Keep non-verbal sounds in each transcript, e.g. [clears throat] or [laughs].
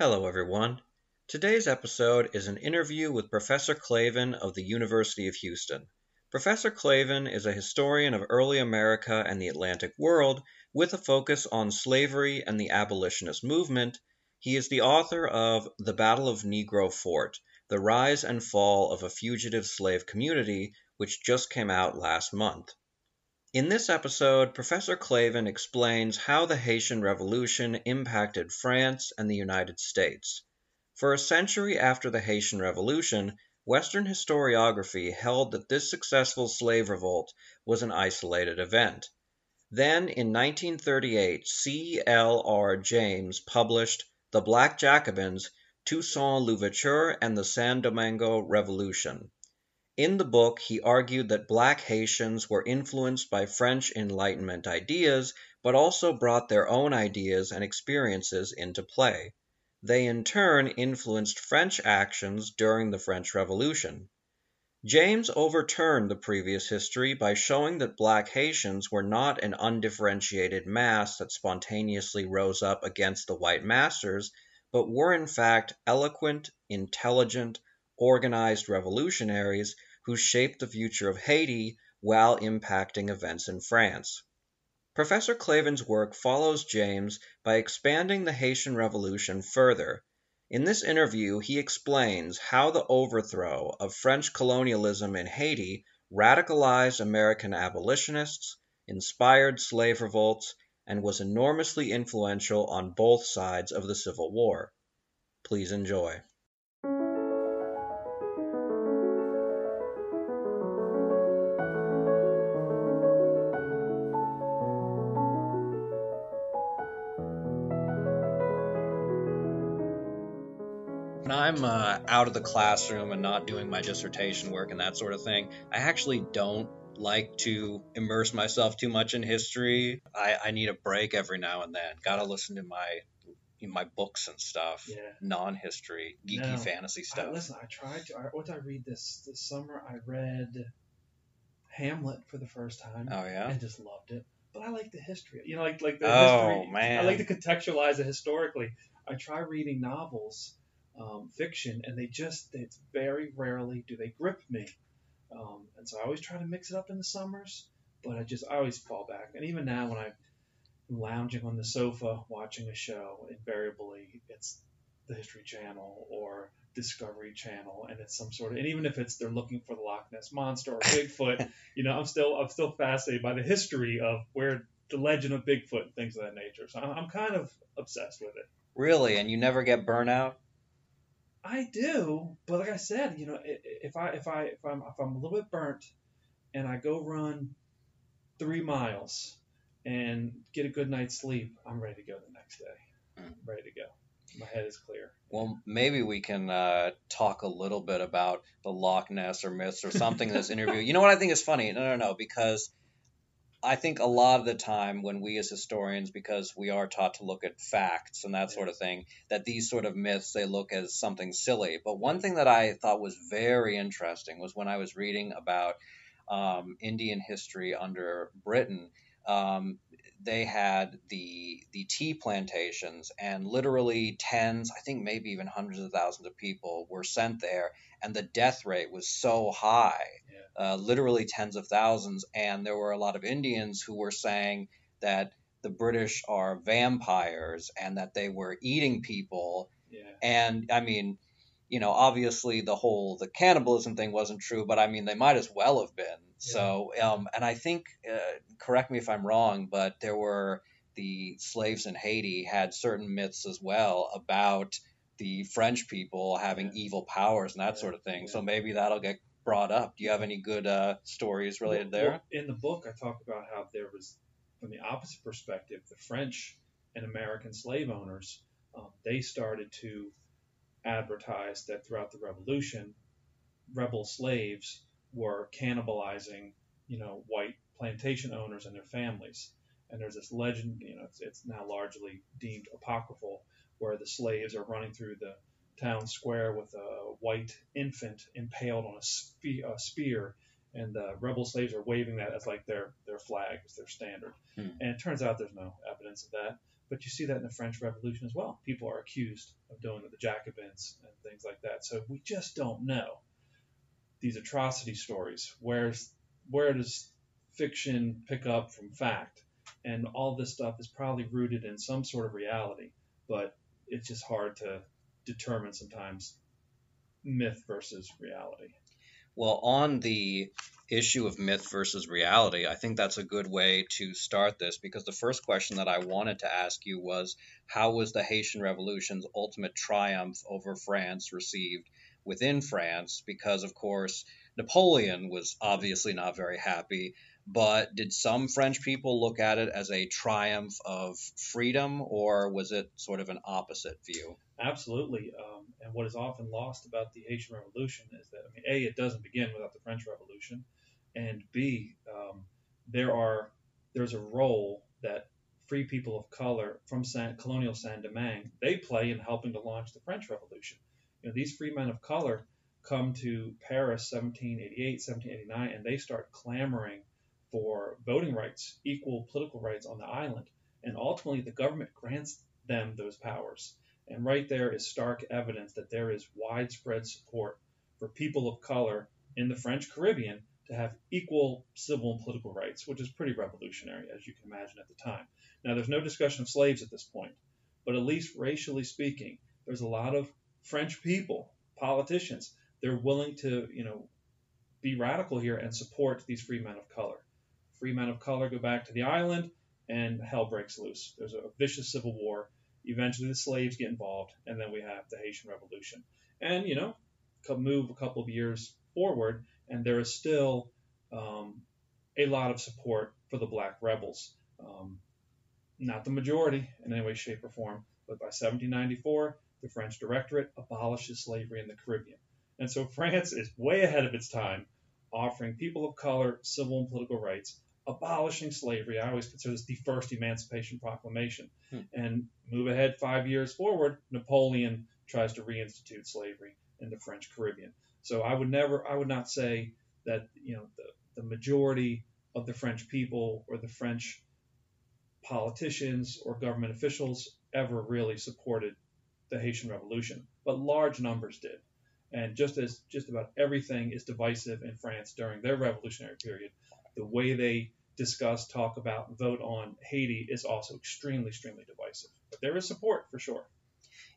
Hello, everyone. Today's episode is an interview with Professor Clavin of the University of Houston. Professor Clavin is a historian of early America and the Atlantic world with a focus on slavery and the abolitionist movement. He is the author of The Battle of Negro Fort The Rise and Fall of a Fugitive Slave Community, which just came out last month. In this episode, Professor Clavin explains how the Haitian Revolution impacted France and the United States. For a century after the Haitian Revolution, Western historiography held that this successful slave revolt was an isolated event. Then, in 1938, C. L. R. James published The Black Jacobins, Toussaint Louverture and the San Domingo Revolution. In the book he argued that black Haitians were influenced by French Enlightenment ideas, but also brought their own ideas and experiences into play. They in turn influenced French actions during the French Revolution. James overturned the previous history by showing that black Haitians were not an undifferentiated mass that spontaneously rose up against the white masters, but were in fact eloquent, intelligent, organized revolutionaries who shaped the future of Haiti while impacting events in France. Professor Clavin's work follows James by expanding the Haitian Revolution further. In this interview, he explains how the overthrow of French colonialism in Haiti radicalized American abolitionists, inspired slave revolts, and was enormously influential on both sides of the Civil War. Please enjoy. I'm uh, out of the classroom and not doing my dissertation work and that sort of thing, I actually don't like to immerse myself too much in history. I, I need a break every now and then. Gotta listen to my my books and stuff, Yeah. non-history, geeky No, fantasy I, stuff. listen, I tried to. I, what did I read this this summer? I read Hamlet for the first time oh yeah. and just loved it. But I like the history. You know, like like the history. Oh, history. man. I like to contextualize it historically. I try reading novels, um, fiction, and they just it's very rarely do they grip me. Um, and so I always try to mix it up in the summers, but I just I always fall back. And even now when I'm lounging on the sofa watching a show, invariably it's the History Channel or Discovery Channel, and it's some sort of, and even if it's they're looking for the Loch Ness monster or Bigfoot, [laughs] you know, I'm still I'm still fascinated by the history of where the legend of Bigfoot and things of that nature. So I'm, I'm kind of obsessed with it. Really, and you never get burnout? I do, but like I said, you know, if I if I if I'm if I'm a little bit burnt, and I go run three miles and get a good night's sleep, I'm ready to go the next day. Mm. Ready to go. My head is clear. Well, maybe we can uh, talk a little bit about the Loch Ness or myths or something in this [laughs] interview. You know what I think is funny? No, no, no, because I think a lot of the time when we as historians, because we are taught to look at facts and that sort of thing, that these sort of myths they look as something silly. But one thing that I thought was very interesting was when I was reading about um, Indian history under Britain. Um, they had the the tea plantations, and literally tens, I think maybe even hundreds of thousands of people were sent there, and the death rate was so high, uh, literally tens of thousands. And there were a lot of Indians who were saying that the British are vampires and that they were eating people. Yeah. And I mean, you know, obviously the whole the cannibalism thing wasn't true, but I mean they might as well have been. So, um, and I think, uh, correct me if I'm wrong, but there were the slaves in Haiti had certain myths as well about the French people having Yeah. evil powers and that Yeah, sort of thing. yeah. So maybe that'll get brought up. Do you have any good uh, stories related Well, there? well, in the book, I talk about how there was, from the opposite perspective, the French and American slave owners, um, they started to advertise that throughout the Revolution, rebel slaves were cannibalizing, you know, white plantation owners and their families. And there's this legend, you know, it's, it's now largely deemed apocryphal, where the slaves are running through the town square with a white infant impaled on a, spe- a spear, and the rebel slaves are waving that as like their their flag, as their standard. Hmm. And it turns out there's no evidence of that. But you see that in the French Revolution as well. People are accused of doing the Jacobins and things like that. So we just don't know these atrocity stories. Where's where does fiction pick up from fact? And all this stuff is probably rooted in some sort of reality, but it's just hard to determine sometimes myth versus reality. Well, on the issue of myth versus reality, I think that's a good way to start this because the first question that I wanted to ask you was how was the Haitian Revolution's ultimate triumph over France received within France? Because, of course, Napoleon was obviously not very happy, but did some French people look at it as a triumph of freedom or was it sort of an opposite view? Absolutely. Um, and what is often lost about the Haitian Revolution is that, I mean, A, it doesn't begin without the French Revolution, and B, um, there are there's a role that free people of color from San, colonial Saint-Domingue they play in helping to launch the French Revolution. You know, these free men of color come to Paris 1788, 1789, and they start clamoring for voting rights, equal political rights on the island. And ultimately, the government grants them those powers. And right there is stark evidence that there is widespread support for people of color in the French Caribbean to have equal civil and political rights, which is pretty revolutionary, as you can imagine at the time. Now, there's no discussion of slaves at this point, but at least racially speaking, there's a lot of French people, politicians, they're willing to, you know, be radical here and support these free men of color. Free men of color go back to the island, and hell breaks loose. There's a vicious civil war Eventually, the slaves get involved, and then we have the Haitian Revolution. And, you know, move a couple of years forward, and there is still um, a lot of support for the black rebels. Um, not the majority in any way, shape, or form, but by 1794, the French Directorate abolishes slavery in the Caribbean. And so France is way ahead of its time, offering people of color civil and political rights abolishing slavery. I always consider this the first Emancipation Proclamation. Hmm. And move ahead five years forward, Napoleon tries to reinstitute slavery in the French Caribbean. So I would never, I would not say that you know the, the majority of the French people or the French politicians or government officials ever really supported the Haitian Revolution, but large numbers did. And just as just about everything is divisive in France during their revolutionary period, the way they discuss, talk about, vote on Haiti is also extremely, extremely divisive. But there is support for sure.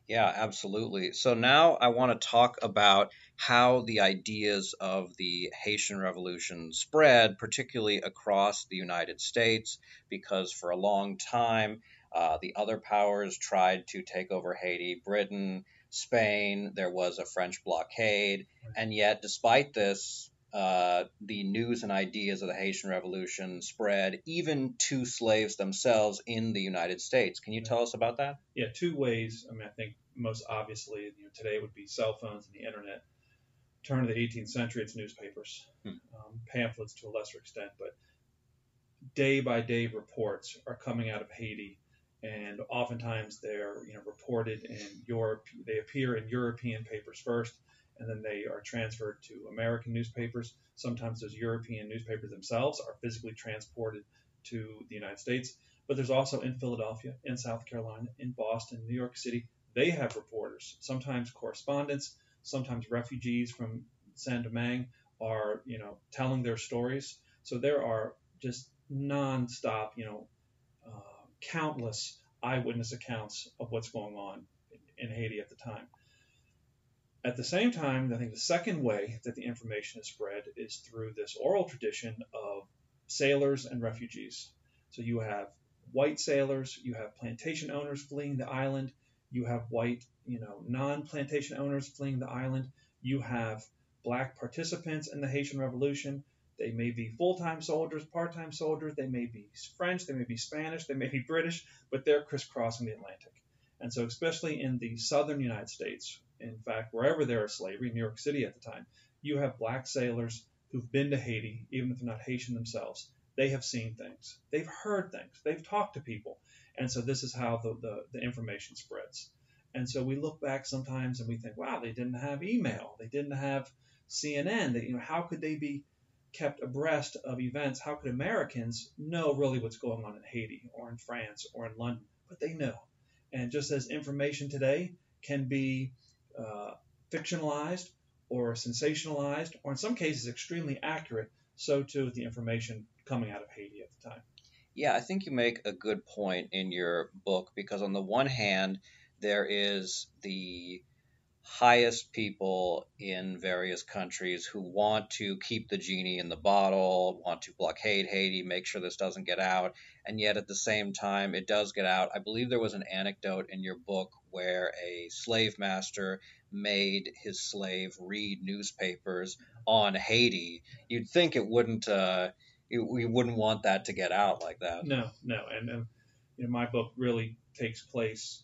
Yeah, absolutely. So now I want to talk about how the ideas of the Haitian Revolution spread, particularly across the United States, because for a long time uh, the other powers tried to take over Haiti Britain, Spain, there was a French blockade, and yet, despite this, uh, the news and ideas of the Haitian Revolution spread even to slaves themselves in the United States. Can you tell us about that? Yeah, two ways. I mean, I think most obviously, you know, today would be cell phones and the internet. Turn of the 18th century, it's newspapers, hmm. um, pamphlets to a lesser extent, but day by day reports are coming out of Haiti, and oftentimes they're you know reported in Europe. They appear in European papers first and then they are transferred to American newspapers. Sometimes those European newspapers themselves are physically transported to the United States. But there's also in Philadelphia, in South Carolina, in Boston, New York City, they have reporters, sometimes correspondents, sometimes refugees from Saint Domingue are, you know, telling their stories. So there are just nonstop, you know, uh, countless eyewitness accounts of what's going on in Haiti at the time. At the same time, I think the second way that the information is spread is through this oral tradition of sailors and refugees. So you have white sailors, you have plantation owners fleeing the island, you have white, you know, non-plantation owners fleeing the island, you have black participants in the Haitian Revolution. They may be full-time soldiers, part-time soldiers, they may be French, they may be Spanish, they may be British, but they're crisscrossing the Atlantic. And so especially in the southern United States, in fact, wherever there is slavery, New York City at the time, you have black sailors who've been to Haiti, even if they're not Haitian themselves. They have seen things, they've heard things, they've talked to people. And so this is how the, the, the information spreads. And so we look back sometimes and we think, wow, they didn't have email, they didn't have CNN. They, you know, how could they be kept abreast of events? How could Americans know really what's going on in Haiti or in France or in London? But they know. And just as information today can be uh, fictionalized or sensationalized, or in some cases extremely accurate, so too with the information coming out of Haiti at the time. Yeah, I think you make a good point in your book because, on the one hand, there is the highest people in various countries who want to keep the genie in the bottle, want to blockade Haiti, make sure this doesn't get out, and yet at the same time it does get out. I believe there was an anecdote in your book where a slave master made his slave read newspapers on Haiti. You'd think it wouldn't. Uh, we wouldn't want that to get out like that. No, no, and, and you know, my book really takes place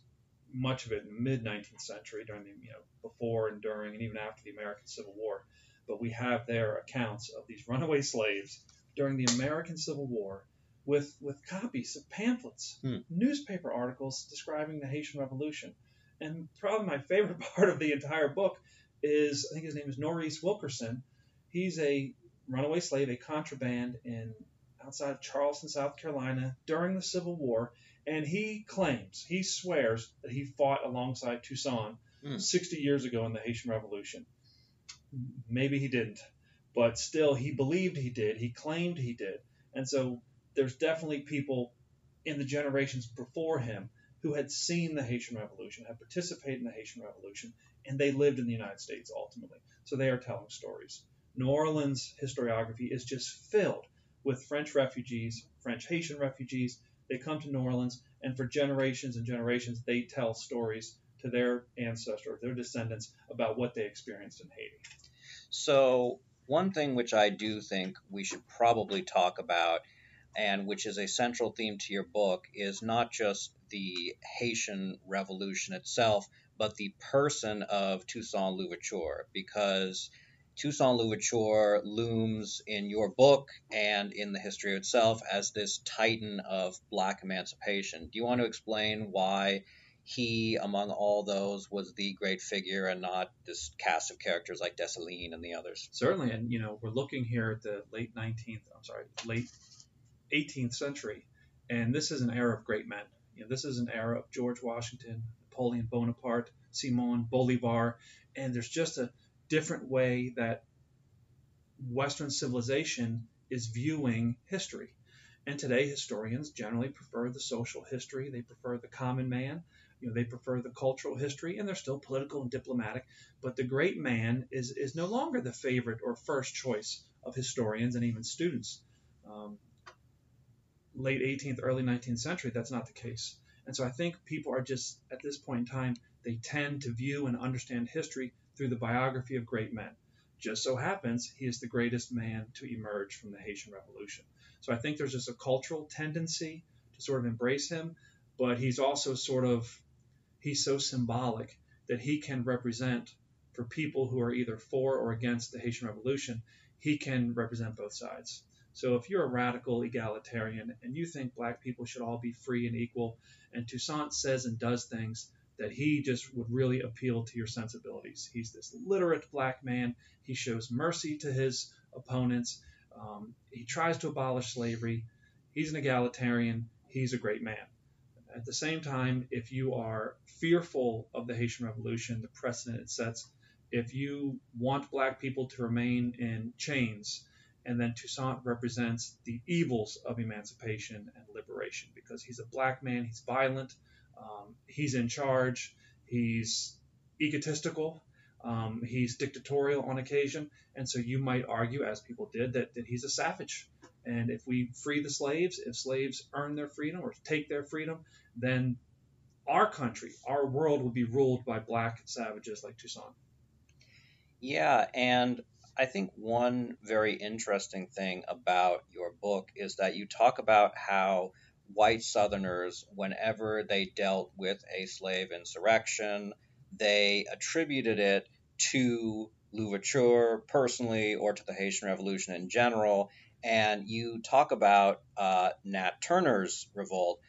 much of it in the mid 19th century during the you know before and during and even after the American Civil War. But we have there accounts of these runaway slaves during the American Civil War with with copies of pamphlets, hmm. newspaper articles describing the Haitian Revolution. And probably my favorite [laughs] part of the entire book is I think his name is Norris Wilkerson. He's a runaway slave, a contraband in outside of Charleston, South Carolina during the Civil War, and he claims, he swears that he fought alongside Toussaint mm. 60 years ago in the Haitian Revolution. Maybe he didn't, but still, he believed he did. He claimed he did. And so there's definitely people in the generations before him who had seen the Haitian Revolution, had participated in the Haitian Revolution, and they lived in the United States ultimately. So they are telling stories. New Orleans historiography is just filled with French refugees, French Haitian refugees. They come to New Orleans, and for generations and generations, they tell stories to their ancestors, their descendants, about what they experienced in Haiti. So, one thing which I do think we should probably talk about, and which is a central theme to your book, is not just the Haitian Revolution itself, but the person of Toussaint Louverture, because Toussaint Louverture looms in your book and in the history itself as this titan of black emancipation. Do you want to explain why he, among all those, was the great figure and not this cast of characters like Dessalines and the others? Certainly, and you know we're looking here at the late 19th, I'm sorry, late 18th century, and this is an era of great men. You know, this is an era of George Washington, Napoleon Bonaparte, Simon Bolivar, and there's just a different way that Western civilization is viewing history. And today, historians generally prefer the social history, they prefer the common man, you know, they prefer the cultural history, and they're still political and diplomatic. But the great man is, is no longer the favorite or first choice of historians and even students. Um, late 18th, early 19th century, that's not the case. And so I think people are just, at this point in time, they tend to view and understand history through the biography of great men. Just so happens he is the greatest man to emerge from the Haitian Revolution. So I think there's just a cultural tendency to sort of embrace him, but he's also sort of he's so symbolic that he can represent for people who are either for or against the Haitian Revolution, he can represent both sides. So if you're a radical egalitarian and you think black people should all be free and equal, and Toussaint says and does things that he just would really appeal to your sensibilities. He's this literate black man. He shows mercy to his opponents. Um, he tries to abolish slavery. He's an egalitarian. He's a great man. At the same time, if you are fearful of the Haitian Revolution, the precedent it sets, if you want black people to remain in chains, and then Toussaint represents the evils of emancipation and liberation because he's a black man, he's violent, um, he's in charge. He's egotistical. Um, he's dictatorial on occasion. And so you might argue, as people did, that, that he's a savage. And if we free the slaves, if slaves earn their freedom or take their freedom, then our country, our world will be ruled by black savages like Toussaint. Yeah, and I think one very interesting thing about your book is that you talk about how white Southerners, whenever they dealt with a slave insurrection, they attributed it to Louverture personally or to the Haitian Revolution in general. And you talk about uh, Nat Turner's revolt.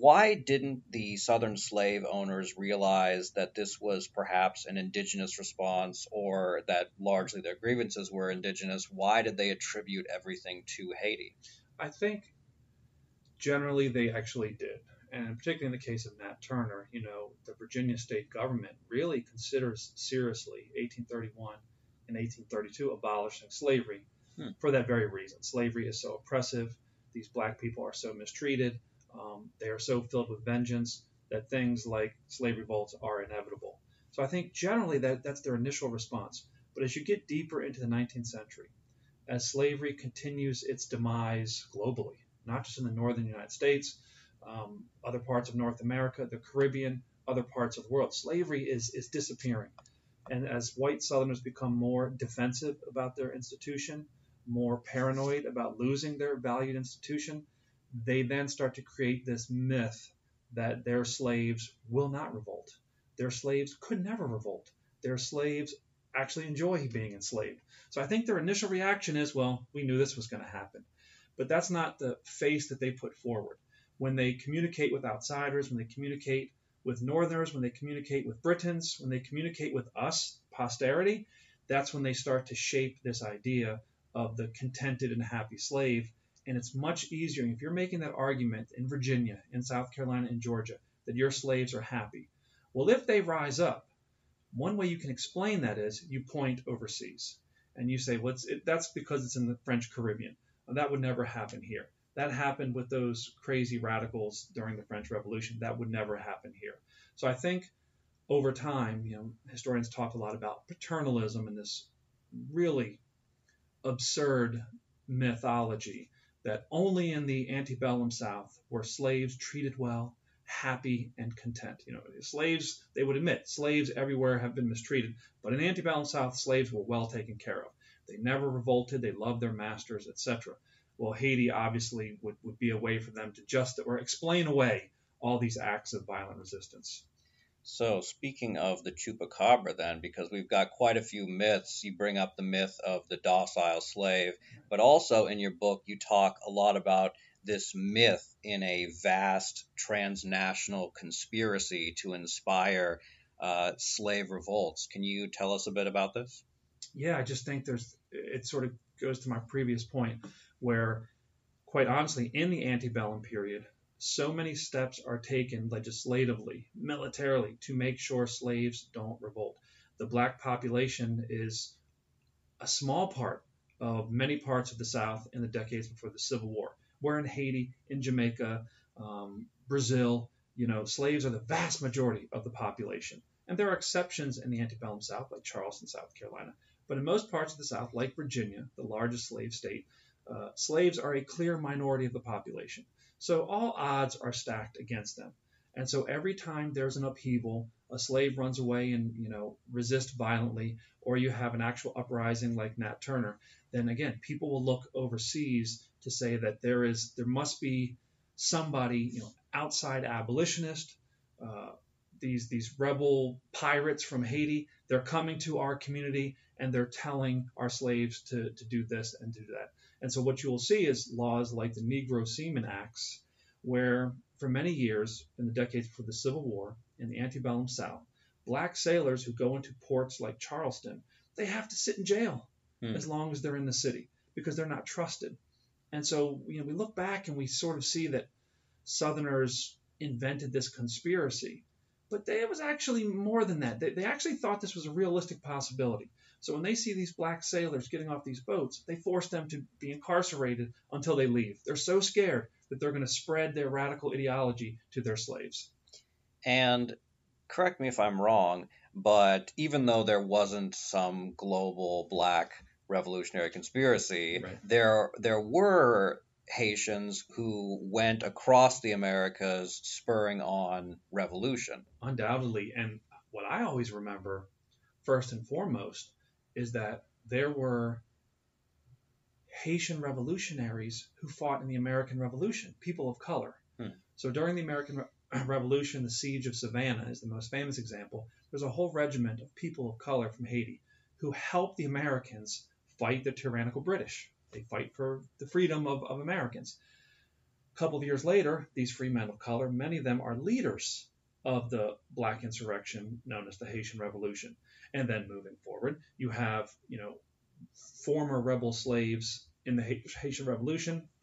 Why didn't the Southern slave owners realize that this was perhaps an indigenous response or that largely their grievances were indigenous? Why did they attribute everything to Haiti? I think generally they actually did. and particularly in the case of Nat Turner, you know, the Virginia state government really considers seriously 1831 and 1832 abolishing slavery Hmm. for that very reason. Slavery is so oppressive. These black people are so mistreated. Um, they are so filled with vengeance that things like slave revolts are inevitable. So I think generally that that's their initial response. But as you get deeper into the 19th century, as slavery continues its demise globally, not just in the northern United States, um, other parts of North America, the Caribbean, other parts of the world, slavery is is disappearing. And as white Southerners become more defensive about their institution, more paranoid about losing their valued institution, they then start to create this myth that their slaves will not revolt. Their slaves could never revolt. Their slaves actually enjoy being enslaved. So I think their initial reaction is, well, we knew this was going to happen. But that's not the face that they put forward. When they communicate with outsiders, when they communicate with Northerners, when they communicate with Britons, when they communicate with us, posterity, that's when they start to shape this idea of the contented and happy slave. And it's much easier if you're making that argument in Virginia, in South Carolina, in Georgia, that your slaves are happy. Well, if they rise up, one way you can explain that is you point overseas and you say, well, it, that's because it's in the French Caribbean. Well, that would never happen here. That happened with those crazy radicals during the French Revolution. That would never happen here. So I think over time, you know, historians talk a lot about paternalism and this really absurd mythology that only in the antebellum South were slaves treated well, happy, and content. You know, slaves, they would admit, slaves everywhere have been mistreated, but in antebellum South, slaves were well taken care of. They never revolted, they loved their masters, etc. Well, Haiti obviously would, would be a way for them to just or explain away all these acts of violent resistance. So, speaking of the chupacabra, then, because we've got quite a few myths, you bring up the myth of the docile slave, but also in your book, you talk a lot about this myth in a vast transnational conspiracy to inspire uh, slave revolts. Can you tell us a bit about this? Yeah, I just think there's, it sort of goes to my previous point where, quite honestly, in the antebellum period, so many steps are taken legislatively, militarily, to make sure slaves don't revolt. The black population is a small part of many parts of the South in the decades before the Civil War. Where in Haiti, in Jamaica, um, Brazil, you know, slaves are the vast majority of the population. And there are exceptions in the antebellum South, like Charleston, South Carolina. But in most parts of the South, like Virginia, the largest slave state, uh, slaves are a clear minority of the population. So all odds are stacked against them. And so every time there's an upheaval, a slave runs away and you know resist violently, or you have an actual uprising like Nat Turner, then again people will look overseas to say that there is there must be somebody you know outside abolitionist, uh, these these rebel pirates from Haiti. They're coming to our community and they're telling our slaves to, to do this and do that. And so what you will see is laws like the Negro Seaman Acts, where for many years in the decades before the Civil War in the antebellum South, black sailors who go into ports like Charleston, they have to sit in jail Hmm. as long as they're in the city because they're not trusted. And so you know we look back and we sort of see that Southerners invented this conspiracy, but they, it was actually more than that. They, they actually thought this was a realistic possibility. So when they see these black sailors getting off these boats, they force them to be incarcerated until they leave. They're so scared that they're going to spread their radical ideology to their slaves. And correct me if I'm wrong, but even though there wasn't some global black revolutionary conspiracy, Right. there there were Haitians who went across the Americas spurring on revolution. Undoubtedly. And what I always remember, first and foremost, is that there were Haitian revolutionaries who fought in the American Revolution, people of color. Hmm. So during the American Re- [clears throat] Revolution, the Siege of Savannah is the most famous example. There's a whole regiment of people of color from Haiti who helped the Americans fight the tyrannical British. They fight for the freedom of, of Americans. A couple of years later, these free men of color, many of them are leaders of the black insurrection known as the Haitian Revolution. And then moving forward, you have, you know, former rebel slaves in the Haitian Revolution. [clears throat]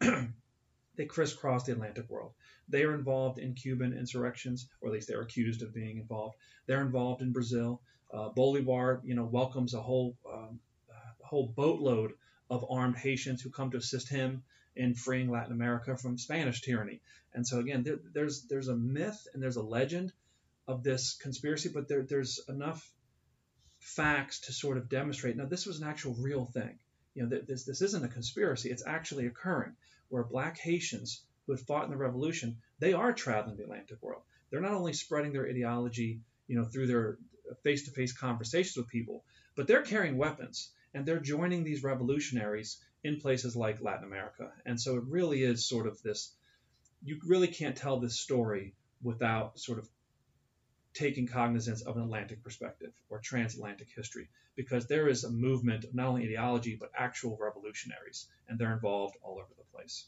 they crisscross the Atlantic world. They are involved in Cuban insurrections, or at least they're accused of being involved. They're involved in Brazil. Uh, Bolivar, you know, welcomes a whole um, a whole boatload of armed Haitians who come to assist him in freeing Latin America from Spanish tyranny. And so again, there, there's there's a myth and there's a legend of this conspiracy, but there, there's enough facts to sort of demonstrate. Now, this was an actual real thing. You know, this this isn't a conspiracy. It's actually occurring where Black Haitians who had fought in the Revolution, they are traveling the Atlantic world. They're not only spreading their ideology, you know, through their face-to-face conversations with people, but they're carrying weapons and they're joining these revolutionaries in places like Latin America. And so it really is sort of this. You really can't tell this story without sort of taking cognizance of an Atlantic perspective or transatlantic history, because there is a movement of not only ideology but actual revolutionaries, and they're involved all over the place.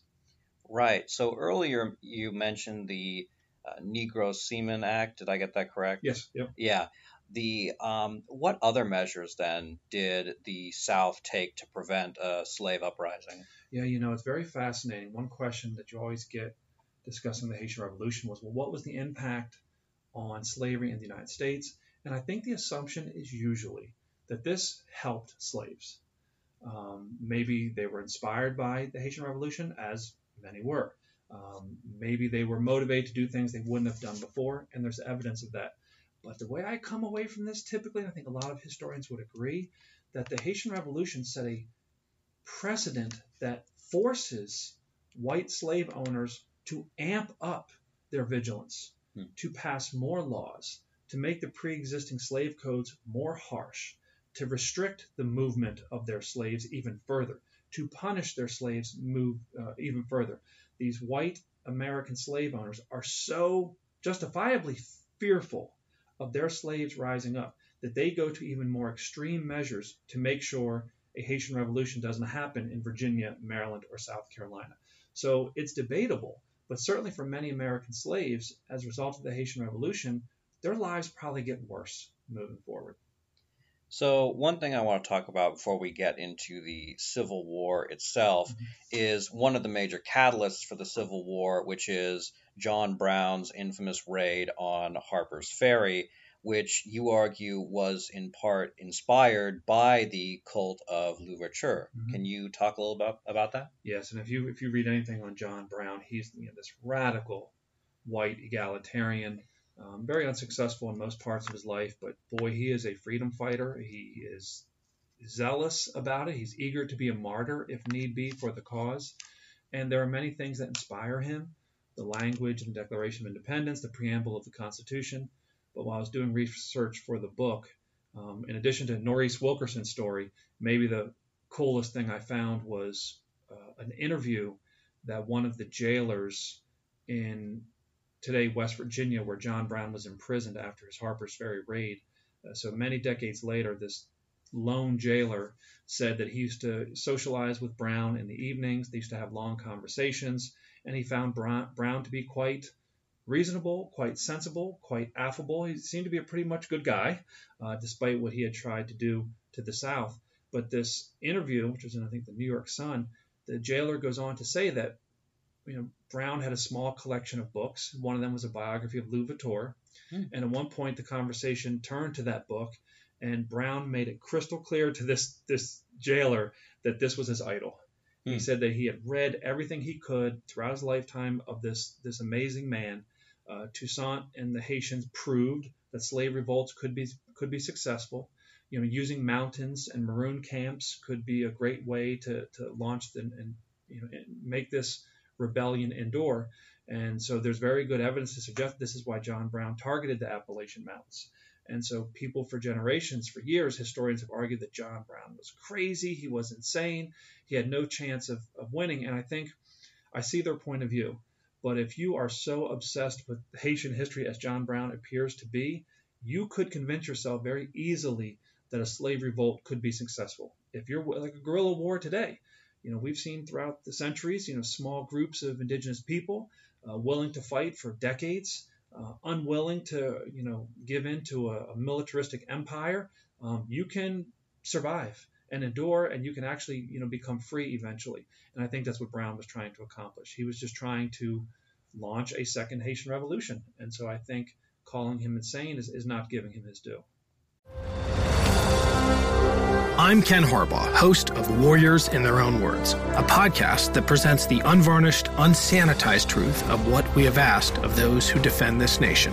Right. So earlier you mentioned the uh, Negro Seaman Act. Did I get that correct? Yes. Yep. Yeah. The um, what other measures then did the South take to prevent a slave uprising? Yeah, you know, it's very fascinating. One question that you always get discussing the Haitian Revolution was, well, what was the impact on slavery in the United States? And I think the assumption is usually that this helped slaves. Um, maybe they were inspired by the Haitian Revolution, as many were. Um, maybe they were motivated to do things they wouldn't have done before, and there's evidence of that. But the way I come away from this typically, I think a lot of historians would agree, that the Haitian Revolution set a precedent that forces white slave owners to amp up their vigilance. To pass more laws, to make the pre existing slave codes more harsh, to restrict the movement of their slaves even further, to punish their slaves move uh, even further. These white American slave owners are so justifiably fearful of their slaves rising up that they go to even more extreme measures to make sure a Haitian revolution doesn't happen in Virginia, Maryland, or South Carolina. So it's debatable, but certainly for many American slaves, as a result of the Haitian Revolution, their lives probably get worse moving forward. So, one thing I want to talk about before we get into the Civil War itself mm-hmm. is one of the major catalysts for the Civil War, which is John Brown's infamous raid on Harper's Ferry, which you argue was in part inspired by the cult of Louverture. Mm-hmm. Can you talk a little about, about that? Yes, and if you if you read anything on John Brown, he's you know, this radical white egalitarian um, very unsuccessful in most parts of his life, but boy, he is a freedom fighter. He is zealous about it. He's eager to be a martyr if need be for the cause. And there are many things that inspire him the language in the Declaration of Independence, the preamble of the Constitution. But while I was doing research for the book, um, in addition to Maurice Wilkerson's story, maybe the coolest thing I found was uh, an interview that one of the jailers in today West Virginia, where John Brown was imprisoned after his Harper's Ferry raid. Uh, so many decades later, this lone jailer said that he used to socialize with Brown in the evenings. They used to have long conversations, and he found Brown, Brown to be quite reasonable, quite sensible, quite affable. He seemed to be a pretty much good guy, uh, despite what he had tried to do to the South. But this interview, which was in I think the New York Sun, the jailer goes on to say that you know, Brown had a small collection of books. One of them was a biography of Louverture. Hmm. And at one point, the conversation turned to that book, and Brown made it crystal clear to this this jailer that this was his idol. Hmm. He said that he had read everything he could throughout his lifetime of this this amazing man. Uh, Toussaint and the Haitians proved that slave revolts could be could be successful. You know, using mountains and maroon camps could be a great way to, to launch and, and you know make this rebellion endure. And so there's very good evidence to suggest this is why John Brown targeted the Appalachian Mountains. And so people for generations, for years, historians have argued that John Brown was crazy, he was insane, he had no chance of, of winning. And I think I see their point of view. But if you are so obsessed with Haitian history as John Brown appears to be, you could convince yourself very easily that a slave revolt could be successful. If you're like a guerrilla war today, you know, we've seen throughout the centuries, you know, small groups of indigenous people uh, willing to fight for decades, uh, unwilling to, you know, give in to a, a militaristic empire. Um, you can survive and endure, and you can actually, you know, become free eventually. And I think that's what Brown was trying to accomplish. He was just trying to launch a second Haitian revolution. And so I think calling him insane is, is not giving him his due. I'm Ken Harbaugh, host of Warriors in Their Own Words, a podcast that presents the unvarnished, unsanitized truth of what we have asked of those who defend this nation.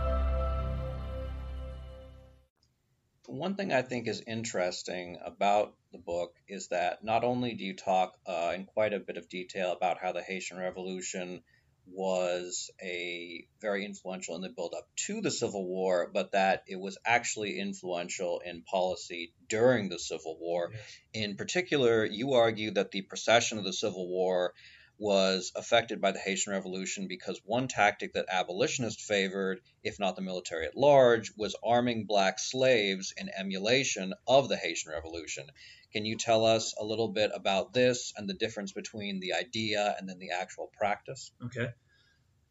One thing I think is interesting about the book is that not only do you talk uh, in quite a bit of detail about how the Haitian Revolution was a very influential in the build up to the Civil War, but that it was actually influential in policy during the Civil War. Yes. In particular, you argue that the procession of the Civil War was affected by the Haitian Revolution because one tactic that abolitionists favored, if not the military at large, was arming black slaves in emulation of the Haitian Revolution. Can you tell us a little bit about this and the difference between the idea and then the actual practice? Okay.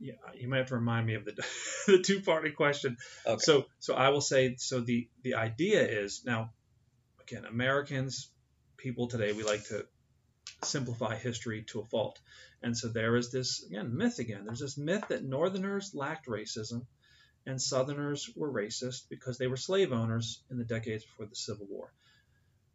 Yeah, you might have to remind me of the [laughs] the two party question. Okay. So so I will say so the the idea is now again Americans people today we like to simplify history to a fault. And so there is this again myth again. There's this myth that northerners lacked racism and southerners were racist because they were slave owners in the decades before the Civil War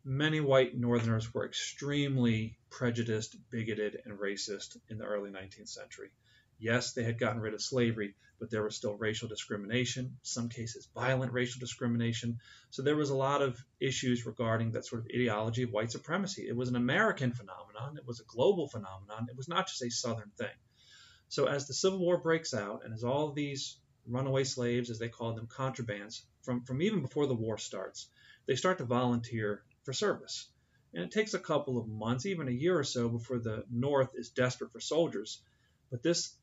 many white Northerners were extremely prejudiced, bigoted, and racist in the early 19th century. Yes, they had gotten rid of slavery, but there was still racial discrimination, some cases violent racial discrimination. So there was a lot of issues regarding that sort of ideology of white supremacy. It was an American phenomenon, it was a global phenomenon, it was not just a Southern thing. So as the Civil War breaks out, and as all these runaway slaves, as they called them, contrabands, from, from even before the war starts, they start to volunteer for service. And it takes a couple of months, even a year or so, before the North is desperate for soldiers. But this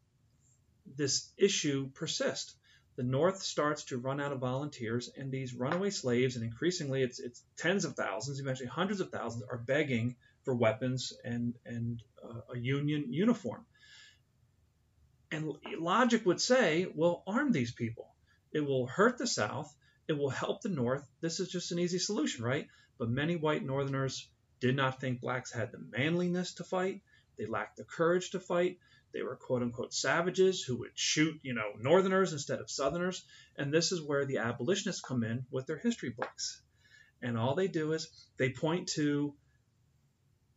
this issue persists. The North starts to run out of volunteers, and these runaway slaves, and increasingly it's, it's tens of thousands, eventually hundreds of thousands, are begging for weapons and, and uh, a Union uniform. And logic would say, well, arm these people. It will hurt the South. It will help the North. This is just an easy solution, right? But many white Northerners did not think blacks had the manliness to fight. They lacked the courage to fight. They were quote unquote savages who would shoot, you know, Northerners instead of Southerners. And this is where the abolitionists come in with their history books. And all they do is they point to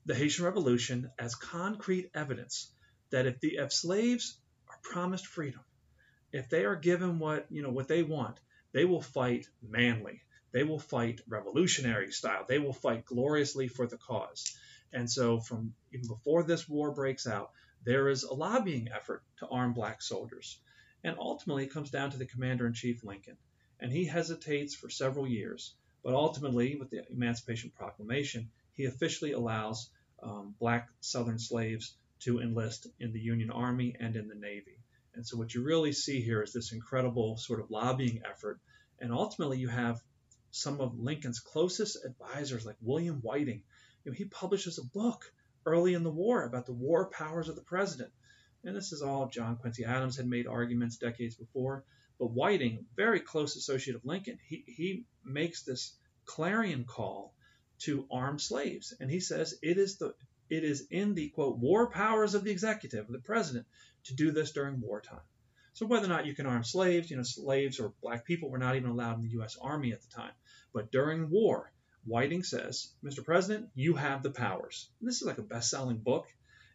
the Haitian Revolution as concrete evidence that if the if slaves are promised freedom, if they are given what you know what they want, they will fight manly. They will fight revolutionary style. They will fight gloriously for the cause. And so, from even before this war breaks out, there is a lobbying effort to arm black soldiers. And ultimately, it comes down to the commander in chief, Lincoln. And he hesitates for several years. But ultimately, with the Emancipation Proclamation, he officially allows um, black Southern slaves to enlist in the Union Army and in the Navy. And so, what you really see here is this incredible sort of lobbying effort. And ultimately, you have some of Lincoln's closest advisors, like William Whiting. You know, he publishes a book early in the war about the war powers of the president. And this is all John Quincy Adams had made arguments decades before. But Whiting, very close associate of Lincoln, he, he makes this clarion call to arm slaves. And he says it is the it is in the quote war powers of the executive, the president, to do this during wartime. So whether or not you can arm slaves, you know, slaves or black people were not even allowed in the U.S. Army at the time. But during war, Whiting says, Mr. President, you have the powers. And this is like a best selling book.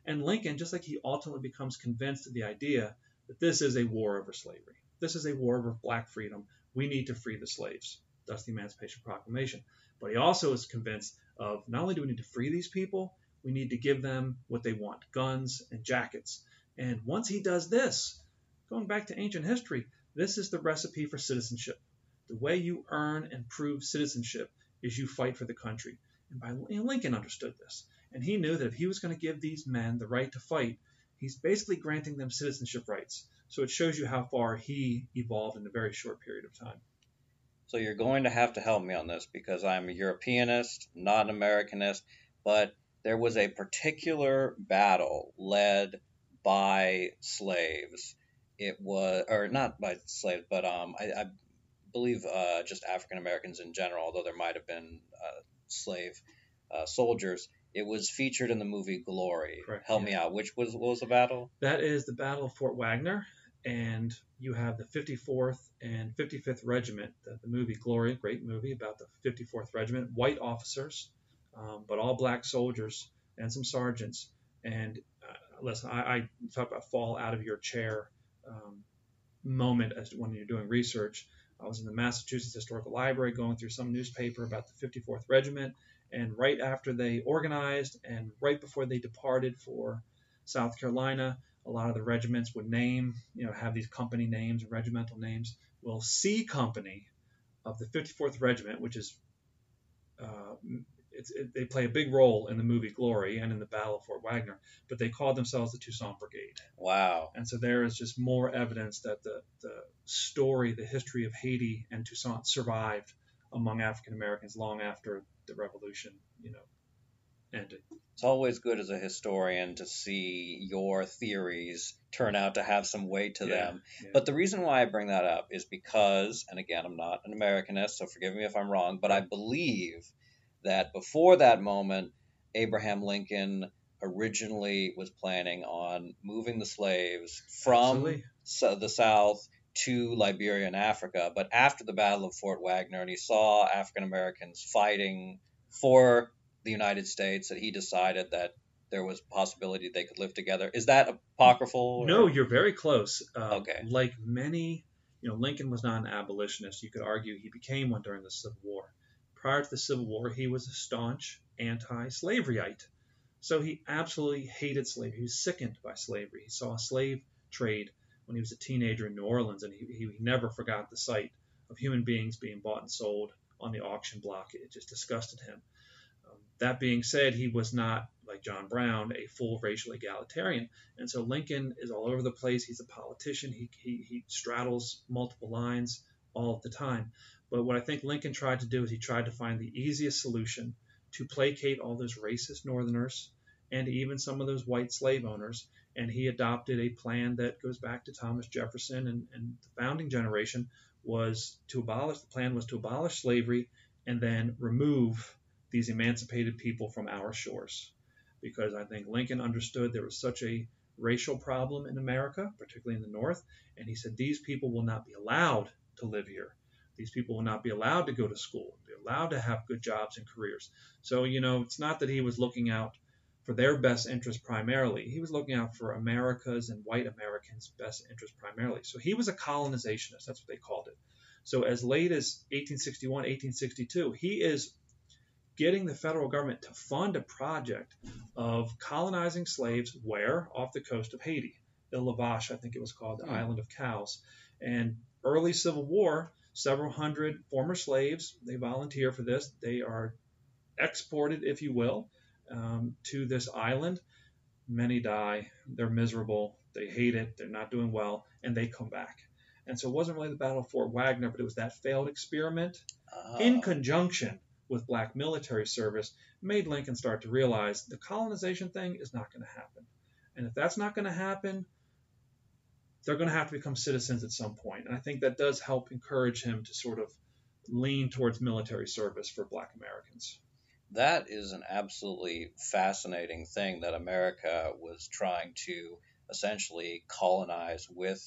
And Lincoln, just like he ultimately becomes convinced of the idea that this is a war over slavery, this is a war over black freedom. We need to free the slaves. Thus the Emancipation Proclamation. But he also is convinced of not only do we need to free these people, we need to give them what they want guns and jackets. And once he does this, going back to ancient history, this is the recipe for citizenship. The way you earn and prove citizenship is you fight for the country. And by Lincoln understood this, and he knew that if he was going to give these men the right to fight, he's basically granting them citizenship rights. So it shows you how far he evolved in a very short period of time. So you're going to have to help me on this because I'm a Europeanist, not an Americanist, but there was a particular battle led by slaves. It was, or not by slaves, but um, I, I believe uh, just African Americans in general, although there might have been uh, slave uh, soldiers. It was featured in the movie Glory. Correct, Help yeah. me out. Which was was the battle? That is the Battle of Fort Wagner, and you have the 54th and 55th Regiment. The, the movie Glory, great movie about the 54th Regiment, white officers, um, but all black soldiers and some sergeants. And uh, listen, I, I talk about fall out of your chair um, moment as when you're doing research. I was in the Massachusetts Historical Library going through some newspaper about the 54th Regiment, and right after they organized and right before they departed for South Carolina, a lot of the regiments would name, you know, have these company names, and regimental names. Well, C Company of the 54th Regiment, which is, uh, it, they play a big role in the movie Glory and in the Battle of Fort Wagner, but they called themselves the Toussaint Brigade. Wow. And so there is just more evidence that the, the story, the history of Haiti and Toussaint survived among African Americans long after the revolution, you know, ended. It's always good as a historian to see your theories turn out to have some weight to Yeah, them. yeah. But the reason why I bring that up is because, and again, I'm not an Americanist, so forgive me if I'm wrong, but I believe that before that moment, Abraham Lincoln originally was planning on moving the slaves from so, the South to Liberia and Africa. But after the Battle of Fort Wagner, and he saw African Americans fighting for the United States, that he decided that there was a possibility they could live together. Is that apocryphal? or- No, you're very close. Uh, Okay. Like many, you know, Lincoln was not an abolitionist. You could argue he became one during the Civil War. Prior to the Civil War, he was a staunch anti-slaveryite. So he absolutely hated slavery. He was sickened by slavery. He saw a slave trade when he was a teenager in New Orleans, and he, he never forgot the sight of human beings being bought and sold on the auction block. It just disgusted him. Um, that being said, he was not, like John Brown, a full racial egalitarian. And so Lincoln is all over the place. He's a politician. He, he, he straddles multiple lines all the time. But what I think Lincoln tried to do is he tried to find the easiest solution to placate all those racist Northerners and even some of those white slave owners. And he adopted a plan that goes back to Thomas Jefferson and, and the founding generation was to abolish the plan was to abolish slavery and then remove these emancipated people from our shores because I think Lincoln understood there was such a racial problem in America, particularly in the North, and he said these people will not be allowed to live here. These people will not be allowed to go to school, be allowed to have good jobs and careers. So, you know, it's not that he was looking out for their best interest primarily. He was looking out for America's and white Americans' best interest primarily. So he was a colonizationist. That's what they called it. So as late as 1861, 1862, he is getting the federal government to fund a project of colonizing slaves where? Off the coast of Haiti. Ile La Vache, I think it was called, the Hmm. Island of Cows. And early Civil War, several hundred former slaves, they volunteer for this. They are exported, if you will, um, to this island. Many die. They're miserable. They hate it. They're not doing well, and they come back. And so it wasn't really the Battle of Fort Wagner, but it was that failed experiment Oh. in conjunction with black military service made Lincoln start to realize the colonization thing is not going to happen. And if that's not going to happen, they're going to have to become citizens at some point. And I think that does help encourage him to sort of lean towards military service for black Americans. that is an absolutely fascinating thing that America was trying to essentially colonize with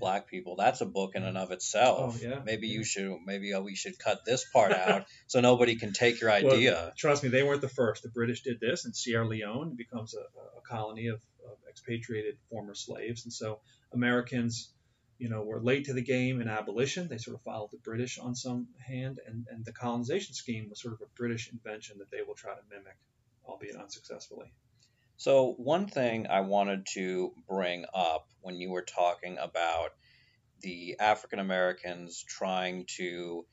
black people. That's a book in and of itself. Oh, yeah, Maybe yeah. you should maybe uh, we should cut this [laughs] part out so nobody can take your Well, idea. trust me, they weren't the first. The British did this, and Sierra Leone becomes a, a colony of, of expatriated former slaves. And so Americans, you know, were late to the game in abolition. They sort of followed the British on some hand, and, and the colonization scheme was sort of a British invention that they will try to mimic, albeit unsuccessfully. So, one thing I wanted to bring up when you were talking about the African Americans trying to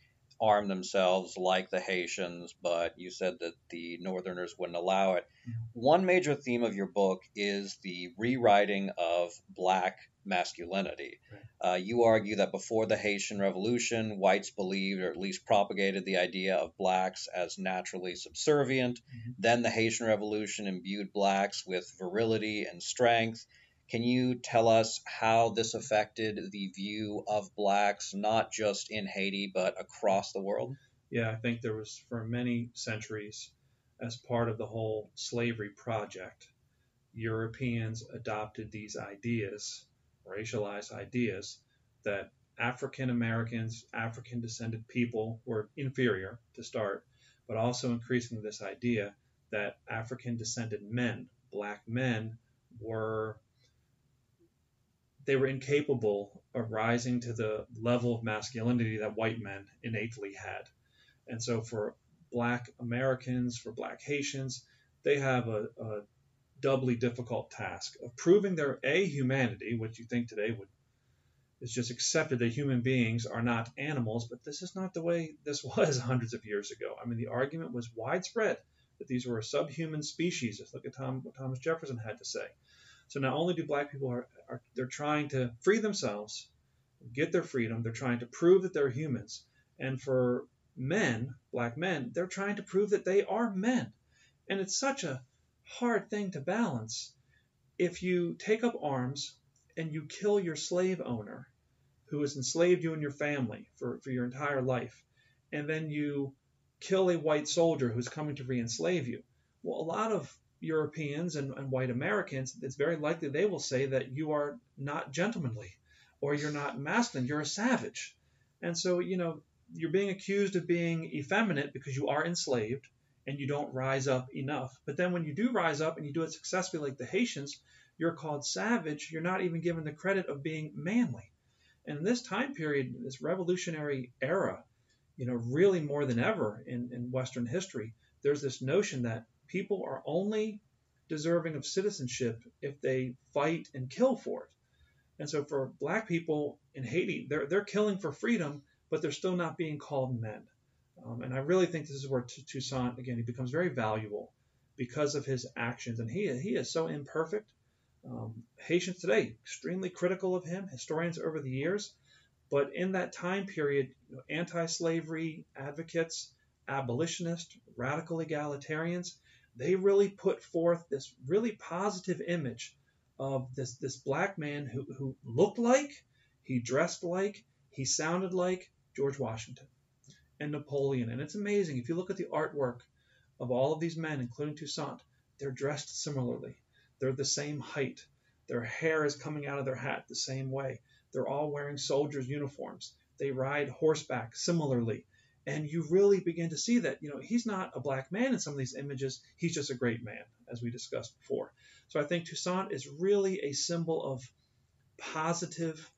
arm themselves like the Haitians, but you said that the Northerners wouldn't allow it. One major theme of your book is the rewriting of black masculinity. Uh, you argue that before the Haitian Revolution, whites believed or at least propagated the idea of blacks as naturally subservient. Mhm. Then the Haitian Revolution imbued blacks with virility and strength. Can you tell us how this affected the view of blacks, not just in Haiti, but across the world? Yeah, I think there was for many centuries, as part of the whole slavery project, Europeans adopted these ideas, racialized ideas, that African Americans, African descended people were inferior to start, but also increasingly this idea that African descended men, black men, were they were incapable of rising to the level of masculinity that white men innately had. And so for black Americans, for black Haitians, they have a, a doubly difficult task of proving their a humanity, which you think today would is just accepted that human beings are not animals, but this is not the way this [laughs] was hundreds of years ago. I mean, the argument was widespread that these were a subhuman species. Just look at Tom, what Thomas Jefferson had to say. So not only do black people are, are they're trying to free themselves, get their freedom, they're trying to prove that they're humans, and for men, black men, they're trying to prove that they are men. And it's such a hard thing to balance. If you take up arms and you kill your slave owner who has enslaved you and your family for, for your entire life, and then you kill a white soldier who's coming to re enslave you, well, a lot of Europeans and, and white Americans, it's very likely they will say that you are not gentlemanly or you're not masculine, you're a savage. And so, you know, you're being accused of being effeminate because you are enslaved and you don't rise up enough. But then when you do rise up and you do it successfully, like the Haitians, you're called savage. You're not even given the credit of being manly. And in this time period, this revolutionary era, you know, really more than ever in, in Western history, there's this notion that people are only deserving of citizenship if they fight and kill for it. And so for black people in Haiti, they're, they're killing for freedom, but they're still not being called men. Um, and I really think this is where Toussaint, again, he becomes very valuable because of his actions. And he, he is so imperfect. Um, Haitians today, extremely critical of him, historians over the years. But in that time period, you know, anti slavery advocates, abolitionists, radical egalitarians, they really put forth this really positive image of this, this black man who, who looked like, he dressed like, he sounded like George Washington and Napoleon. And it's amazing. If you look at the artwork of all of these men, including Toussaint, they're dressed similarly. They're the same height. Their hair is coming out of their hat the same way. They're all wearing soldiers' uniforms. They ride horseback similarly. And you really begin to see that, you know, he's not a black man in some of these images. He's just a great man, as we discussed before. So I think Toussaint is really a symbol of positive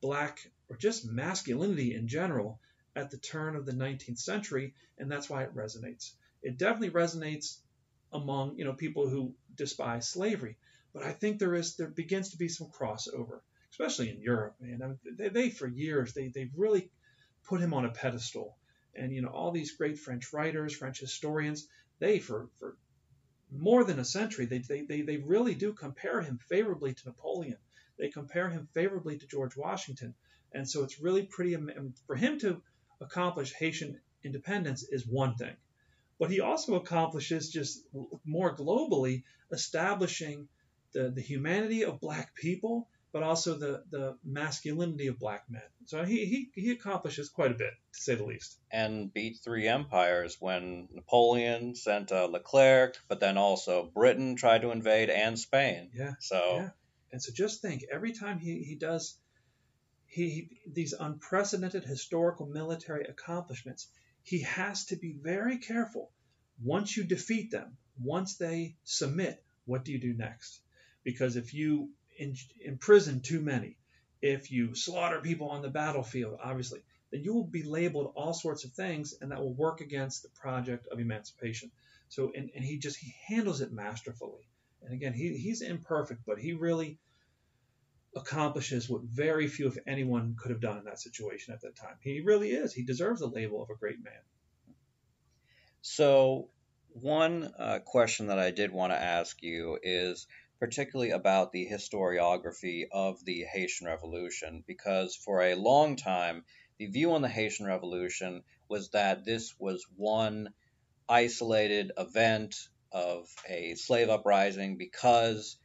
black or just masculinity in general at the turn of the 19th century, and that's why it resonates. It definitely resonates among you know people who despise slavery, but I think there is there begins to be some crossover, especially in Europe. Mean, they, they for years they they've really put him on a pedestal, and you know all these great French writers, French historians, they for for more than a century they they they, they really do compare him favorably to Napoleon. They compare him favorably to George Washington, and so it's really pretty for him to accomplish Haitian independence is one thing. But he also accomplishes just more globally establishing the, the humanity of black people, but also the, the masculinity of black men. So he, he, he accomplishes quite a bit, to say the least. And beat three empires when Napoleon sent uh, Leclerc, but then also Britain tried to invade and Spain. Yeah. So yeah. And so just think, every time he, he does he, these unprecedented historical military accomplishments, he has to be very careful. Once you defeat them, once they submit, what do you do next? Because if you in, imprison too many, if you slaughter people on the battlefield, obviously, then you will be labeled all sorts of things, and that will work against the project of emancipation. So, and, and he just he handles it masterfully. And again, he, he's imperfect, but he really accomplishes what very few, if anyone, could have done in that situation at that time. He really is. He deserves the label of a great man. So, one uh, question that I did want to ask you is particularly about the historiography of the Haitian Revolution, because for a long time, the view on the Haitian Revolution was that this was one isolated event of a slave uprising because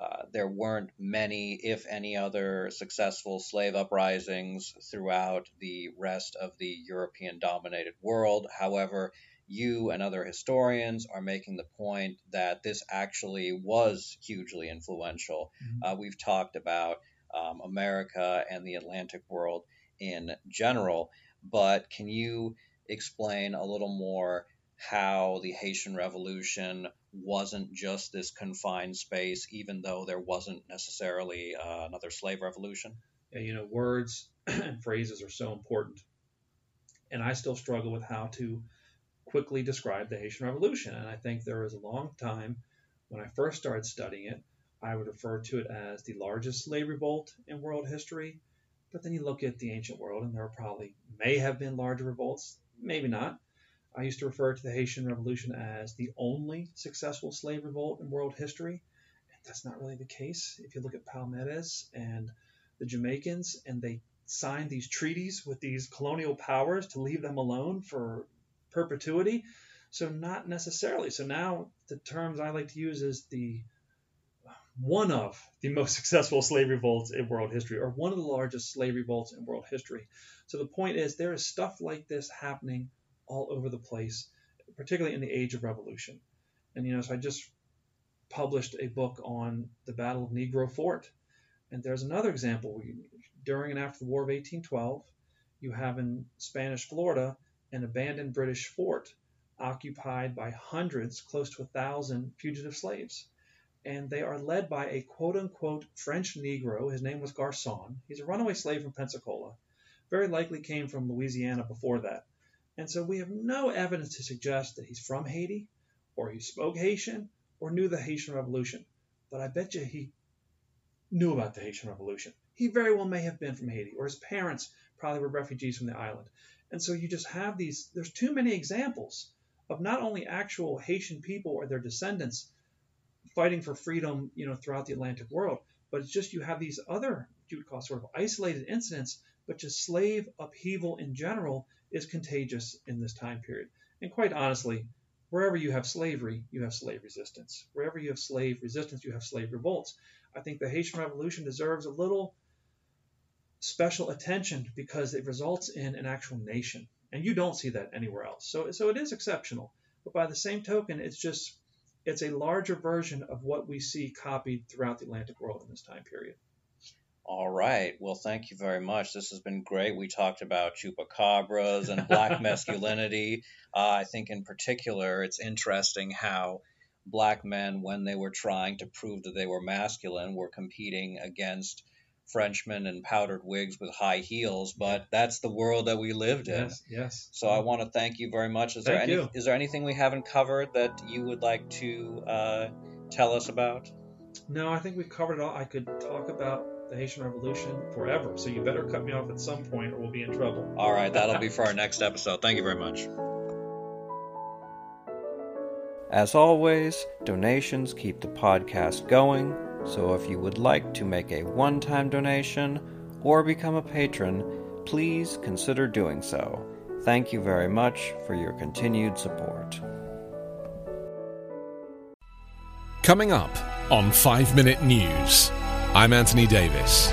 uh, there weren't many, if any, other successful slave uprisings throughout the rest of the European dominated world. However, you and other historians are making the point that this actually was hugely influential. Mm-hmm. Uh, we've talked about um, America and the Atlantic world in general, but can you explain a little more how the Haitian Revolution wasn't just this confined space, even though there wasn't necessarily uh, another slave revolution? Yeah, you know, words [clears throat] and phrases are so important. And I still struggle with how to quickly describe the Haitian Revolution. And I think there was a long time when I first started studying it, I would refer to it as the largest slave revolt in world history. But then you look at the ancient world, and there probably may have been larger revolts, maybe not. I used to refer to the Haitian Revolution as the only successful slave revolt in world history. And that's not really the case. If you look at Palmares and the Jamaicans, and they signed these treaties with these colonial powers to leave them alone for perpetuity. So not necessarily. So now the terms I like to use is the one of the most [laughs] successful slave revolts in world history, or one of the largest slave revolts in world history. So the point is, there is stuff like this happening all over the place, particularly in the age of revolution. And you know, so I just published a book on the Battle of Negro Fort, and there's another example. During and after the War of 1812, you have in Spanish Florida an abandoned British fort occupied by hundreds, close to a thousand fugitive slaves. And they are led by a quote unquote French Negro. His name was Garcon. He's a runaway slave from Pensacola. Very likely came from Louisiana before that. And so we have no evidence to suggest that he's from Haiti, or he spoke Haitian, or knew the Haitian Revolution. But I bet you he knew about the Haitian Revolution. He very well may have been from Haiti, or his parents probably were refugees from the island. And so you just have these, there's too many examples of not only actual Haitian people or their descendants fighting for freedom, you know, throughout the Atlantic world, but it's just you have these other, you would call sort of isolated incidents, but just slave upheaval in general is contagious in this time period. And quite honestly, wherever you have slavery, you have slave resistance. Wherever you have slave resistance, you have slave revolts. I think the Haitian Revolution deserves a little special attention because it results in an actual nation. And you don't see that anywhere else. So, so it is exceptional. But by the same token, it's just it's a larger version of what we see copied throughout the Atlantic world in this time period. All right. Well, thank you very much. This has been great. We talked about chupacabras and black [laughs] masculinity. Uh, I think, in particular, it's interesting how black men, when they were trying to prove that they were masculine, were competing against Frenchmen in powdered wigs with high heels, but that's the world that we lived in. Yes, yes. So I want to thank you very much. Is thank there any you. is there anything we haven't covered that you would like to uh, tell us about? No, I think we've covered it all. I could talk about the Haitian Revolution forever, so you better cut me off at some point or we'll be in trouble. All right, that'll be [laughs] for our next episode. Thank you very much. As always, donations keep the podcast going. So if you would like to make a one time donation or become a patron, please consider doing so. Thank you very much for your continued support. Coming up on 5 Minute News, I'm Anthony Davis.